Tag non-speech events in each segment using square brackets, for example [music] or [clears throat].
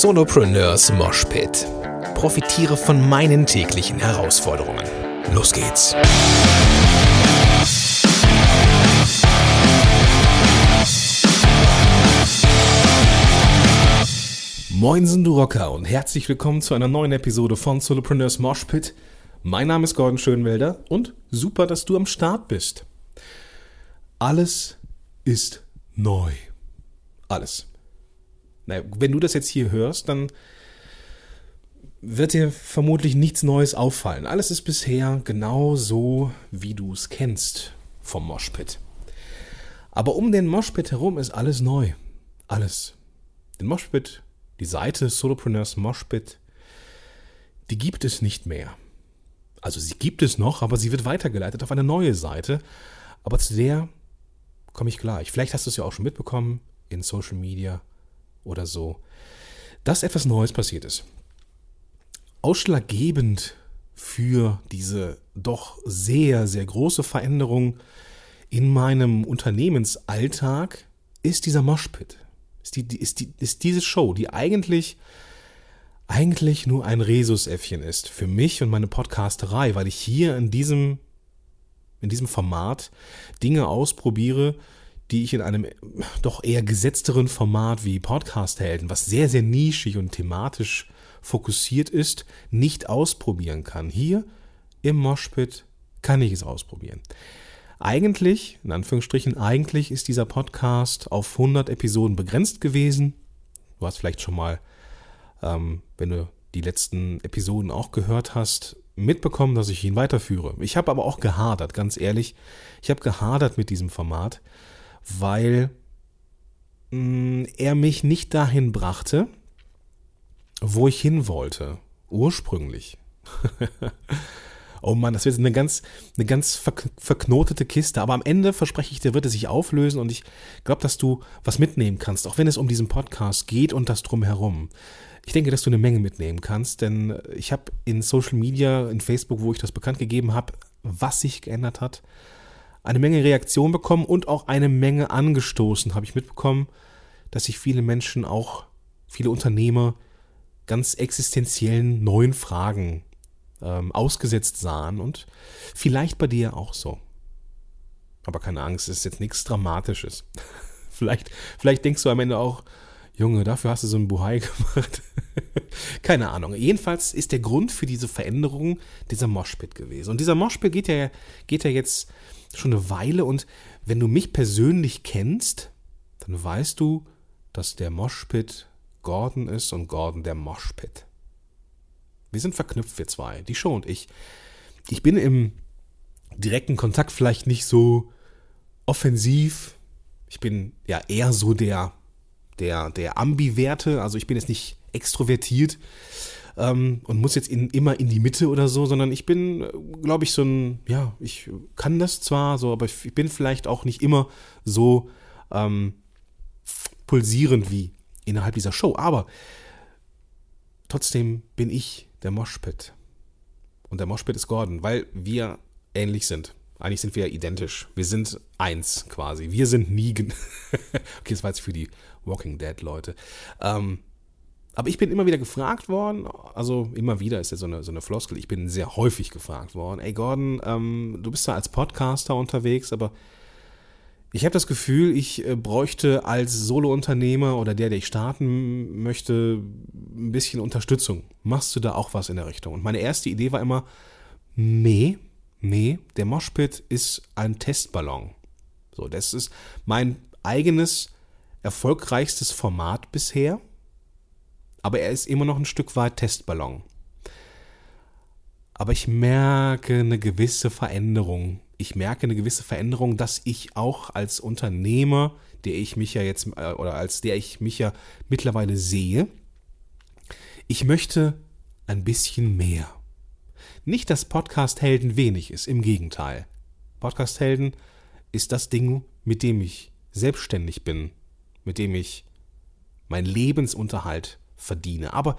Solopreneurs Moshpit. Profitiere von meinen täglichen Herausforderungen. Los geht's. Moinsen du Rocker und herzlich willkommen zu einer neuen Episode von Solopreneurs Moshpit. Mein Name ist Gordon Schönwelder und super, dass du am Start bist. Alles ist neu. Alles. Naja, wenn du das jetzt hier hörst, dann wird dir vermutlich nichts Neues auffallen. Alles ist bisher genau so, wie du es kennst vom Moshpit. Aber um den Moshpit herum ist alles neu. Alles. Den Moshpit, die Seite Solopreneurs Moshpit, die gibt es nicht mehr. Also sie gibt es noch, aber sie wird weitergeleitet auf eine neue Seite. Aber zu der komme ich gleich. Vielleicht hast du es ja auch schon mitbekommen in Social Media oder so, dass etwas Neues passiert ist. Ausschlaggebend für diese doch sehr, sehr große Veränderung in meinem Unternehmensalltag ist dieser Moshpit. Ist, die, ist, die, ist diese Show, die eigentlich, eigentlich nur ein Rhesusäffchen ist für mich und meine Podcasterei, weil ich hier in diesem, in diesem Format Dinge ausprobiere, die ich in einem doch eher gesetzteren Format wie Podcast-Helden, was sehr, sehr nischig und thematisch fokussiert ist, nicht ausprobieren kann. Hier im Moshpit kann ich es ausprobieren. Eigentlich, in Anführungsstrichen, eigentlich ist dieser Podcast auf 100 Episoden begrenzt gewesen. Du hast vielleicht schon mal, ähm, wenn du die letzten Episoden auch gehört hast, mitbekommen, dass ich ihn weiterführe. Ich habe aber auch gehadert, ganz ehrlich. Ich habe gehadert mit diesem Format, weil mh, mm, er mich nicht dahin brachte, wo ich hin wollte, ursprünglich. [laughs] oh Mann, das wird eine ganz, eine ganz verknotete Kiste. Aber am Ende verspreche ich dir, wird es sich auflösen und ich glaube, dass du was mitnehmen kannst, auch wenn es um diesen Podcast geht und das drumherum. Ich denke, dass du eine Menge mitnehmen kannst, denn ich habe in Social Media, in Facebook, wo ich das bekannt gegeben habe, was sich geändert hat, eine Menge Reaktionen bekommen und auch eine Menge angestoßen, habe ich mitbekommen, dass sich viele Menschen, auch viele Unternehmer, ganz existenziellen neuen Fragen ähm, ausgesetzt sahen und vielleicht bei dir auch so. Aber keine Angst, es ist jetzt nichts Dramatisches. [laughs] vielleicht, vielleicht denkst du am Ende auch, Junge, dafür hast du so ein Buhai [laughs] gemacht. Keine Ahnung. Jedenfalls ist der Grund für diese Veränderung dieser Moshpit gewesen. Und dieser Moshpit geht ja, geht ja jetzt schon eine Weile und wenn du mich persönlich kennst, dann weißt du, dass der Moshpit Gordon ist und Gordon der Moshpit. Wir sind verknüpft, wir zwei, die Show und ich. Ich bin im direkten Kontakt vielleicht nicht so offensiv. Ich bin ja eher so der, der, der Ambiverte, also ich bin jetzt nicht extrovertiert ähm, und muss jetzt in, immer in die Mitte oder so, sondern ich bin, glaube ich, so ein, ja, ich kann das zwar so, aber ich bin vielleicht auch nicht immer so ähm, pulsierend wie innerhalb dieser Show. Aber trotzdem bin ich der Moshpit. Und der Moshpit ist Gordon, weil wir ähnlich sind. Eigentlich sind wir ja identisch. Wir sind eins quasi. Wir sind Negan. [laughs] okay, das war jetzt für die Walking Dead Leute. Ähm, aber ich bin immer wieder gefragt worden, also immer wieder ist ja so eine, so eine Floskel, ich bin sehr häufig gefragt worden, ey Gordon, ähm, du bist da als Podcaster unterwegs, aber ich habe das Gefühl, ich äh, bräuchte als Solo-Unternehmer oder der, der ich starten möchte, ein bisschen Unterstützung. Machst du da auch was in der Richtung? Und meine erste Idee war immer, nee, nee, der Moshpit ist ein Testballon. So, das ist mein eigenes erfolgreichstes Format bisher aber er ist immer noch ein Stück weit Testballon. Aber ich merke eine gewisse Veränderung. Ich merke eine gewisse Veränderung, dass ich auch als Unternehmer, der ich mich ja jetzt, äh, oder als der ich mich ja mittlerweile sehe, ich möchte ein bisschen mehr. Nicht, dass Podcast-Helden wenig ist, im Gegenteil. Podcast-Helden ist das Ding, mit dem ich selbstständig bin, mit dem ich meinen Lebensunterhalt verdiene. Aber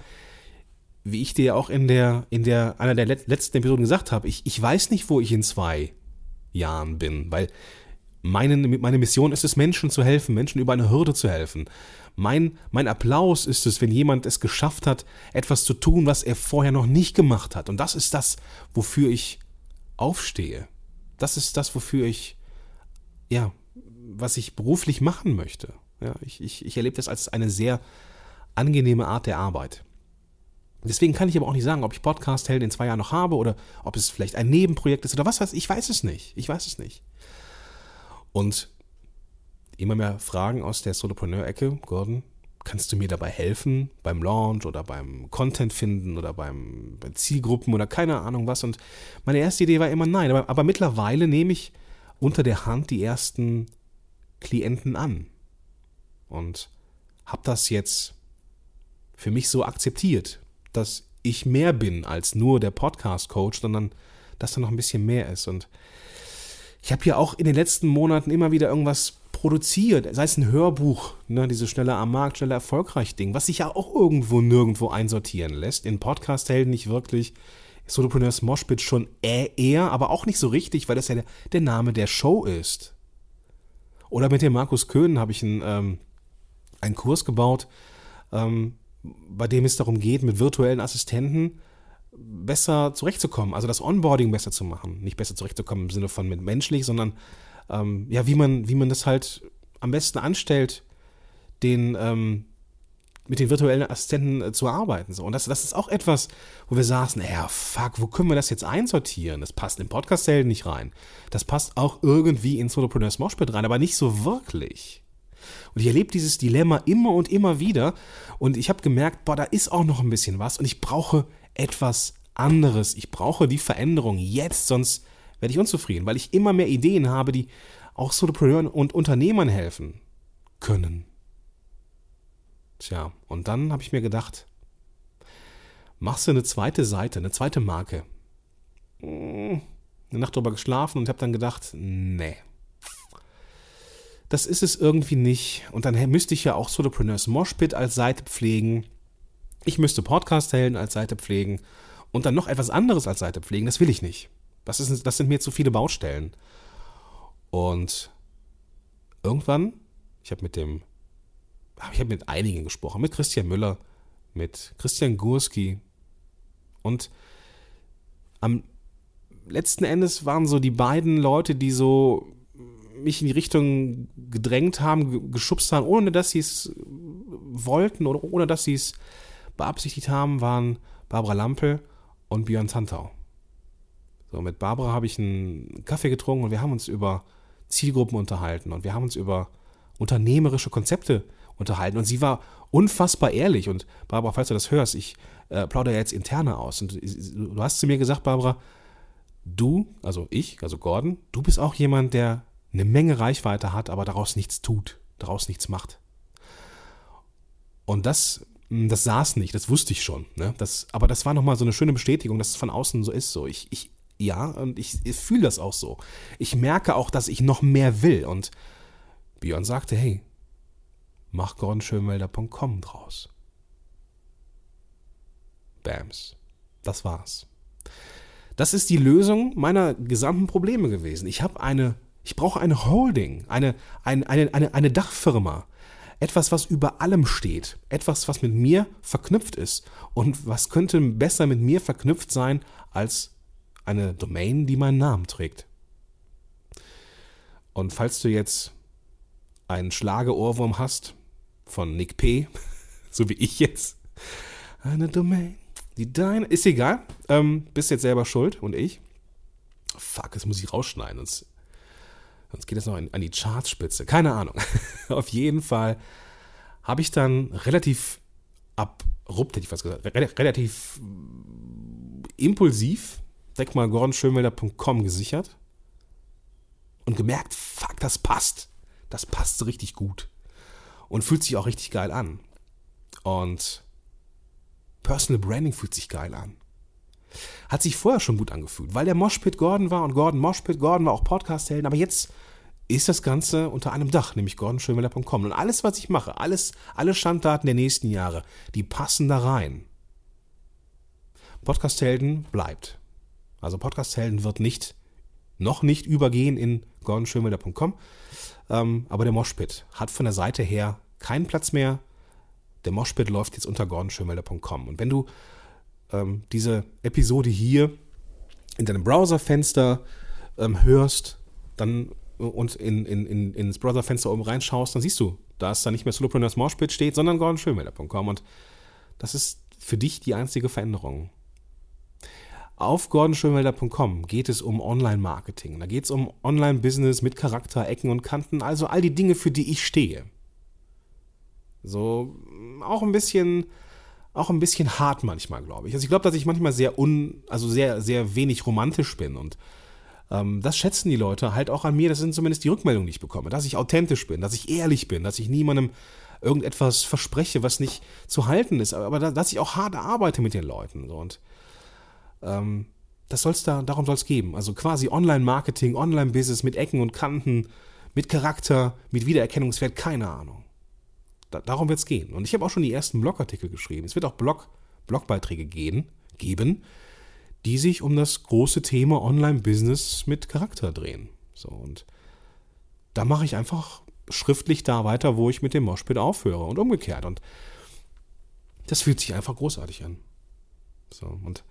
wie ich dir auch in der, in der, einer der letzten Episoden gesagt habe, ich, ich weiß nicht, wo ich in zwei Jahren bin, weil meine, meine Mission ist es, Menschen zu helfen, Menschen über eine Hürde zu helfen. Mein, mein Applaus ist es, wenn jemand es geschafft hat, etwas zu tun, was er vorher noch nicht gemacht hat. Und das ist das, wofür ich aufstehe. Das ist das, wofür ich, ja, was ich beruflich machen möchte. Ja, ich, ich, ich erlebe das als eine sehr angenehme Art der Arbeit. Deswegen kann ich aber auch nicht sagen, ob ich Podcast-Helden in zwei Jahren noch habe oder ob es vielleicht ein Nebenprojekt ist oder was weiß ich. Ich weiß es nicht. Ich weiß es nicht. Und immer mehr Fragen aus der Solopreneur-Ecke. Gordon, kannst du mir dabei helfen beim Launch oder beim Content finden oder beim, bei Zielgruppen oder keine Ahnung was? Und meine erste Idee war immer nein. Aber, aber mittlerweile nehme ich unter der Hand die ersten Klienten an und habe das jetzt für mich so akzeptiert, dass ich mehr bin als nur der Podcast-Coach, sondern dass da noch ein bisschen mehr ist. Und ich habe ja auch in den letzten Monaten immer wieder irgendwas produziert, sei es ein Hörbuch, ne, dieses schneller am Markt, schneller erfolgreich Ding, was sich ja auch irgendwo nirgendwo einsortieren lässt. In Podcast-Helden nicht wirklich. Solopreneurs Moshpit schon eher, aber auch nicht so richtig, weil das ja der, der Name der Show ist. Oder mit dem Markus Köhn habe ich einen, ähm, einen Kurs gebaut, ähm, bei dem es darum geht, mit virtuellen Assistenten besser zurechtzukommen, also das Onboarding besser zu machen. Nicht besser zurechtzukommen im Sinne von mit menschlich, sondern ähm, ja, wie man, wie man das halt am besten anstellt, den, ähm, mit den virtuellen Assistenten äh, zu arbeiten. So. Und das, das ist auch etwas, wo wir saßen, ja, fuck, wo können wir das jetzt einsortieren? Das passt in Podcast-Helden nicht rein. Das passt auch irgendwie in Solopreneurs Moshpit rein, aber nicht so wirklich. Und ich erlebe dieses Dilemma immer und immer wieder. Und ich habe gemerkt, boah, da ist auch noch ein bisschen was. Und ich brauche etwas anderes. Ich brauche die Veränderung jetzt, sonst werde ich unzufrieden, weil ich immer mehr Ideen habe, die auch Solopreneuren und Unternehmern helfen können. Tja, und dann habe ich mir gedacht, machst du eine zweite Seite, eine zweite Marke. Hm, eine Nacht drüber geschlafen und habe dann gedacht, nee. Das ist es irgendwie nicht. Und dann müsste ich ja auch Solopreneurs Moshpit als Seite pflegen. Ich müsste Podcast-Helden als Seite pflegen und dann noch etwas anderes als Seite pflegen. Das will ich nicht. Das, ist, das sind mir zu viele Baustellen. Und irgendwann, ich habe mit dem, ich habe mit einigen gesprochen, mit Christian Müller, mit Christian Gurski und am letzten Endes waren so die beiden Leute, die so mich in die Richtung gedrängt haben, geschubst haben, ohne dass sie es wollten oder ohne dass sie es beabsichtigt haben, waren Barbara Lampel und Björn Tantau. So, mit Barbara habe ich einen Kaffee getrunken und wir haben uns über Zielgruppen unterhalten und wir haben uns über unternehmerische Konzepte unterhalten und sie war unfassbar ehrlich und Barbara, falls du das hörst, ich äh, plaudere jetzt interne aus und du hast zu mir gesagt, Barbara, du, also ich, also Gordon, du bist auch jemand, der eine Menge Reichweite hat, aber daraus nichts tut, daraus nichts macht. Und das, hm, das saß nicht, das wusste ich schon. Ne? Das, aber das war nochmal so eine schöne Bestätigung, dass es von außen so ist. So. Ich, ich, ja, und ich, ich fühle das auch so. Ich merke auch, dass ich noch mehr will. Und Björn sagte, hey, mach gordonschönwelder.com draus. Bams. Das war's. Das ist die Lösung meiner gesamten Probleme gewesen. Ich habe eine ich brauche eine Holding, eine, eine, eine, eine, Dachfirma. Etwas, was über allem steht. Etwas, was mit mir verknüpft ist. Und was könnte besser mit mir verknüpft sein als eine Domain, die meinen Namen trägt. Und falls du jetzt einen Schlageohrwurm hast von Nick P., [laughs] so wie ich jetzt, eine Domain, die deine, ist egal, ähm, bist jetzt selber schuld und ich. Fuck, das muss ich rausschneiden, sonst Sonst geht es noch an die Chartspitze. Keine Ahnung. [laughs] Auf jeden Fall habe ich dann relativ abrupt, hätte ich fast gesagt, relativ impulsiv direkt mal gordonschönwelder.com gesichert und gemerkt, fuck, das passt. Das passt so richtig gut. Und fühlt sich auch richtig geil an. Und Personal Branding fühlt sich geil an. Hat sich vorher schon gut angefühlt, weil der Moshpit Gordon war und Gordon Moshpit, Gordon war auch Podcast-Helden, aber jetzt ist das Ganze unter einem Dach, nämlich gordonschönwelder.com. Und alles, was ich mache, alles, alle Standdaten der nächsten Jahre, die passen da rein. Podcast-Helden bleibt. Also Podcast-Helden wird nicht noch nicht übergehen in gordonschönwelder.com. Ähm, aber der Moshpit hat von der Seite her keinen Platz mehr. Der Moshpit läuft jetzt unter gordonschönwelder.com. Und wenn du ähm, diese Episode hier in deinem Browserfenster ähm, hörst, dann und in, in, in, ins Browserfenster oben reinschaust, dann siehst du, dass da nicht mehr Solopreneurs Moshpit steht, sondern gordonschönwelder.com. Und das ist für dich die einzige Veränderung. Auf gordonschönwelder.com geht es um Online-Marketing. Da geht es um Online-Business mit Charakter, Ecken und Kanten, also all die Dinge, für die ich stehe. So auch ein bisschen, auch ein bisschen hart manchmal, glaube ich. Also ich glaube, dass ich manchmal sehr un, also sehr, sehr wenig romantisch bin und ähm, das schätzen die Leute halt auch an mir. Das sind zumindest die Rückmeldungen, die ich bekomme, dass ich authentisch bin, dass ich ehrlich bin, dass ich niemandem irgendetwas verspreche, was nicht zu halten ist, aber dass ich auch hart arbeite mit den Leuten. So. Und ähm, das soll's da, darum soll es geben. Also quasi Online-Marketing, Online-Business mit Ecken und Kanten, mit Charakter, mit Wiedererkennungswert, keine Ahnung. Da, darum wird es gehen. Und ich habe auch schon die ersten Blogartikel geschrieben. Es wird auch Blog, Blogbeiträge gehen, geben, die sich um das große Thema Online-Business mit Charakter drehen. So, und da mache ich einfach schriftlich da weiter, wo ich mit dem Moshpit aufhöre und umgekehrt. Und das fühlt sich einfach großartig an. So, und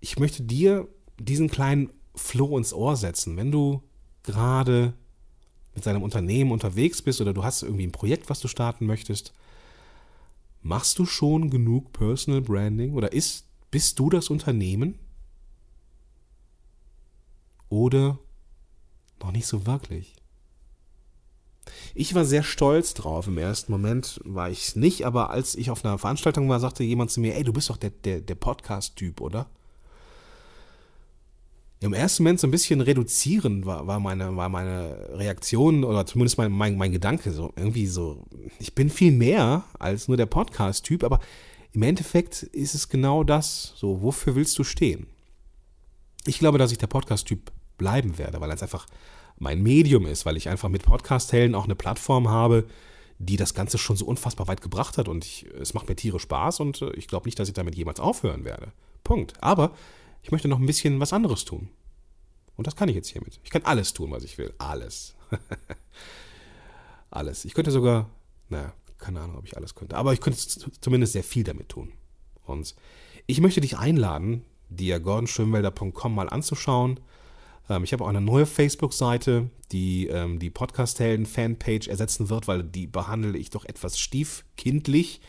ich möchte dir diesen kleinen Floh ins Ohr setzen, wenn du gerade mit deinem Unternehmen unterwegs bist oder du hast irgendwie ein Projekt, was du starten möchtest. Machst du schon genug Personal Branding oder ist, bist du das Unternehmen? Oder noch nicht so wirklich? Ich war sehr stolz drauf. Im ersten Moment war ich es nicht, aber als ich auf einer Veranstaltung war, sagte jemand zu mir, ey, du bist doch der, der, der Podcast-Typ, oder? Im ersten Moment so ein bisschen reduzierend war, war, meine, war meine Reaktion oder zumindest mein, mein, mein Gedanke. So irgendwie so, ich bin viel mehr als nur der Podcast-Typ, aber im Endeffekt ist es genau das. So, wofür willst du stehen? Ich glaube, dass ich der Podcast-Typ bleiben werde, weil es einfach mein Medium ist, weil ich einfach mit Podcast-Helden auch eine Plattform habe, die das Ganze schon so unfassbar weit gebracht hat und ich, es macht mir Tiere Spaß und äh, ich glaube nicht, dass ich damit jemals aufhören werde. Punkt. Aber ich möchte noch ein bisschen was anderes tun. Und das kann ich jetzt hiermit. Ich kann alles tun, was ich will. Alles. [laughs] alles. Ich könnte sogar, naja, keine Ahnung, ob ich alles könnte. Aber ich könnte zumindest sehr viel damit tun. Und ich möchte dich einladen, dir gordonschönwelder.com mal anzuschauen. Ähm, ich habe auch eine neue Facebook-Seite, die ähm, die Podcast-Helden-Fanpage ersetzen wird, weil die behandle ich doch etwas stiefkindlich,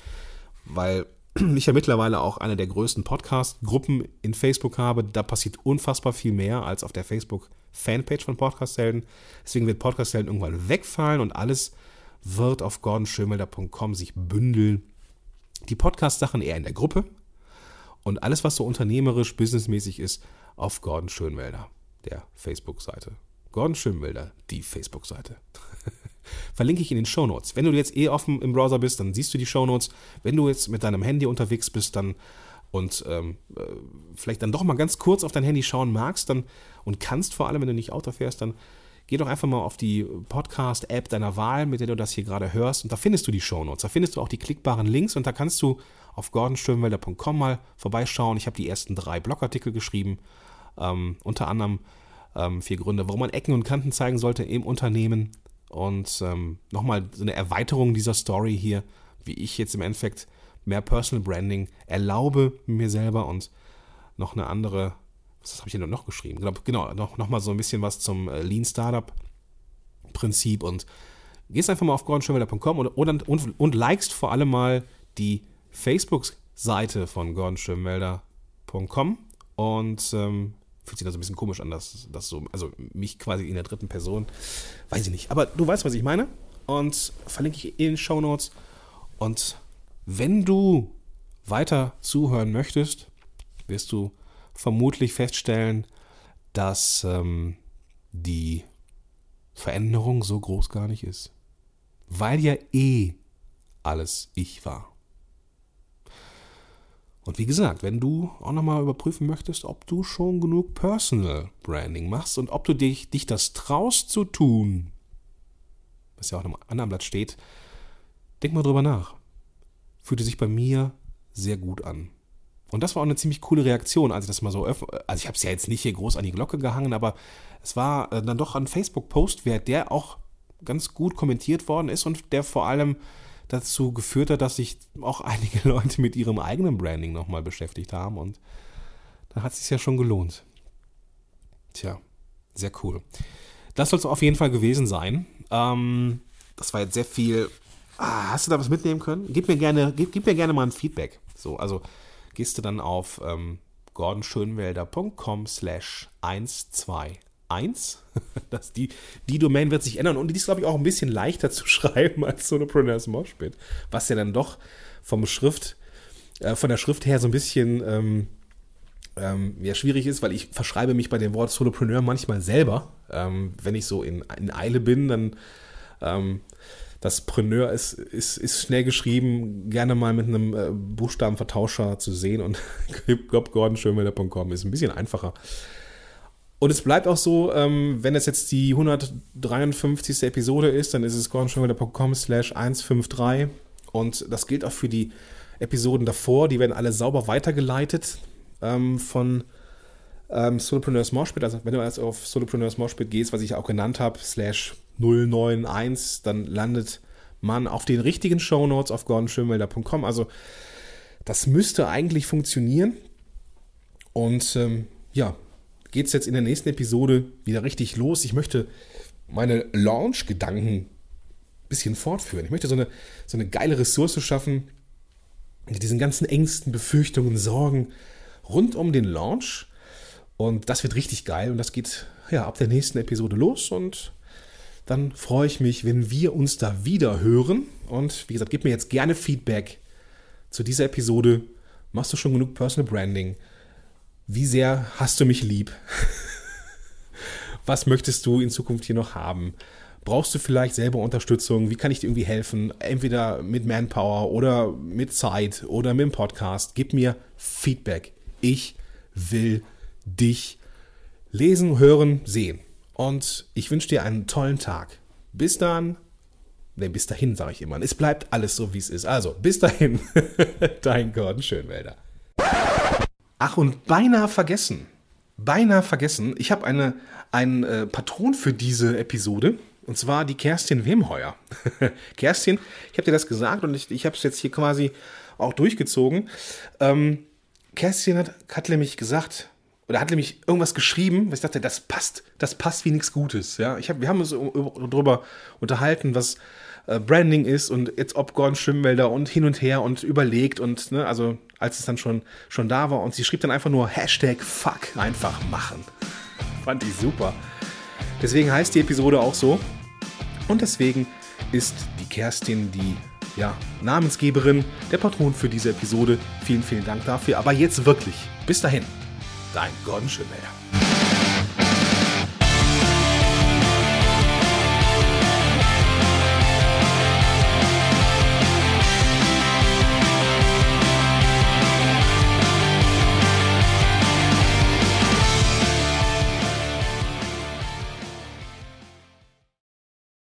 weil [clears throat] ich ja mittlerweile auch eine der größten Podcast-Gruppen in Facebook habe. Da passiert unfassbar viel mehr als auf der Facebook-Fanpage von Podcast-Helden. Deswegen wird Podcast-Helden irgendwann wegfallen und alles wird auf gordonschönmelder.com sich bündeln. Die Podcast-Sachen eher in der Gruppe und alles, was so unternehmerisch, businessmäßig ist, auf Gordon Schönwelder, der Facebook-Seite. Gordon Schönwelder, die Facebook-Seite. [laughs] Verlinke ich in den Show Notes. Wenn du jetzt eh offen im Browser bist, dann siehst du die Show Notes. Wenn du jetzt mit deinem Handy unterwegs bist, dann und ähm, äh, vielleicht dann doch mal ganz kurz auf dein Handy schauen magst, dann und kannst vor allem, wenn du nicht Auto fährst, dann geh doch einfach mal auf die Podcast-App deiner Wahl, mit der du das hier gerade hörst, und da findest du die Show Notes. Da findest du auch die klickbaren Links und da kannst du auf gordonstürmwälder.com mal vorbeischauen. Ich habe die ersten drei Blogartikel geschrieben, ähm, unter anderem ähm, vier Gründe, warum man Ecken und Kanten zeigen sollte im Unternehmen. Und ähm, nochmal so eine Erweiterung dieser Story hier, wie ich jetzt im Endeffekt mehr Personal Branding erlaube mir selber und noch eine andere, was habe ich hier noch geschrieben? Genau, genau noch, noch so ein bisschen was zum äh, Lean Startup Prinzip und gehst einfach mal auf gordonschönwelder.com und, und, und, und likest vor allem mal die Facebook-Seite von gordonschönwelder.com und ähm, fühlt sich da ein bisschen komisch an, dass das so, also mich quasi in der dritten Person, weiß ich nicht. Aber du weißt, was ich meine. Und verlinke ich in den Show Notes. Und wenn du weiter zuhören möchtest, wirst du vermutlich feststellen, dass ähm, die Veränderung so groß gar nicht ist. Weil ja eh alles ich war. Und wie gesagt, wenn du auch nochmal überprüfen möchtest, ob du schon genug Personal Branding machst und ob du dich, dich das traust zu tun, was ja auch im anderen Blatt steht, denk mal drüber nach. Fühlte sich bei mir sehr gut an. und das war auch eine ziemlich coole Reaktion, als ich das mal so öff Also ich habe es ja jetzt nicht hier groß an die Glocke gehangen, aber es war äh, dann doch ein Facebook-Post wert, der auch ganz gut kommentiert worden ist und der vor allem dazu geführt hat, dass sich auch [laughs] einige Leute mit ihrem eigenen Branding nochmal beschäftigt haben und da hat es sich ja schon gelohnt. Tja, sehr cool. Das soll es auf jeden Fall gewesen sein. Ähm, das war jetzt sehr viel. Ah, hast du da was mitnehmen können? Gib mir gerne, gib, gib mir gerne mal ein Feedback. So, also gehst du dann auf ähm, gordonschönwälder.com slash 121. [laughs] Das, die, die Domain wird sich ändern und die ist, glaube ich, auch ein bisschen leichter zu [laughs] schreiben als Solopreneurs Moshpit, was ja dann doch vom Schrift, äh, von der Schrift her so ein bisschen ähm, ähm, ja, schwierig ist, weil ich verschreibe mich bei dem Wort Solopreneur manchmal selber. Ähm, wenn ich so in, in Eile bin, dann ähm, das Preneur ist, ist, ist schnell geschrieben, gerne mal mit einem äh, Buchstabenvertauscher zu sehen und [laughs] gordonschönwälder.com ist ein bisschen einfacher. Und es bleibt auch so, ähm, wenn es jetzt die 153. Episode ist, dann ist es gordonschönwälder.com slash 153 und das gilt auch für die Episoden davor, die werden alle sauber weitergeleitet ähm, von ähm, Solopreneurs Moshpit. Also wenn du jetzt auf Solopreneurs Moshpit gehst, was ich auch genannt habe, slash 091, dann landet man auf den richtigen Shownotes auf gordonschönwelder.com. Also das müsste eigentlich funktionieren. Und ähm, ja, geht es jetzt in der nächsten Episode wieder richtig los. Ich möchte meine Launch-Gedanken ein bisschen fortführen. Ich möchte so eine, so eine geile Ressource schaffen, die diesen ganzen Ängsten, Befürchtungen, Sorgen rund um den Launch. Und das wird richtig geil und das geht ja ab der nächsten Episode los und dann freue ich mich, wenn wir uns da wieder hören. Und wie gesagt, gib mir jetzt gerne Feedback zu dieser Episode. Machst du schon genug Personal Branding? Wie sehr hast du mich lieb? [laughs] Was möchtest du in Zukunft hier noch haben? Brauchst du vielleicht selber Unterstützung? Wie kann ich dir irgendwie helfen? Entweder mit Manpower oder mit Zeit oder mit dem Podcast. Gib mir Feedback. Ich will dich lesen, hören, sehen. Und ich wünsche dir einen tollen Tag. Bis dann. Ne, bis dahin sage ich immer. Es bleibt alles so, wie es ist. Also, bis dahin. [laughs] Dein Gordon Schönwälder. Ach, und beinahe vergessen. Beinahe vergessen. Ich habe eine, einen äh, Patron für diese Episode. Und zwar die Kerstin Wemheuer. [laughs] Kerstin, ich habe dir das gesagt und ich, ich habe es jetzt hier quasi auch durchgezogen. Ähm, Kerstin hat, hat nämlich gesagt, oder hat nämlich irgendwas geschrieben, was ich dachte, das passt, das passt wie nichts Gutes. Ja, ich hab, wir haben uns darüber unterhalten, was äh, Branding ist und jetzt ob Gordon Schwimmwälder und hin und her und überlegt und ne, also als es dann schon, schon da war und sie schrieb dann einfach nur Hashtag Fuck einfach machen. Fand ich super. Deswegen heißt die Episode auch so. Und deswegen ist die Kerstin die ja, Namensgeberin, der Patron für diese Episode. Vielen, vielen Dank dafür. Aber jetzt wirklich, bis dahin dein Schönwälder.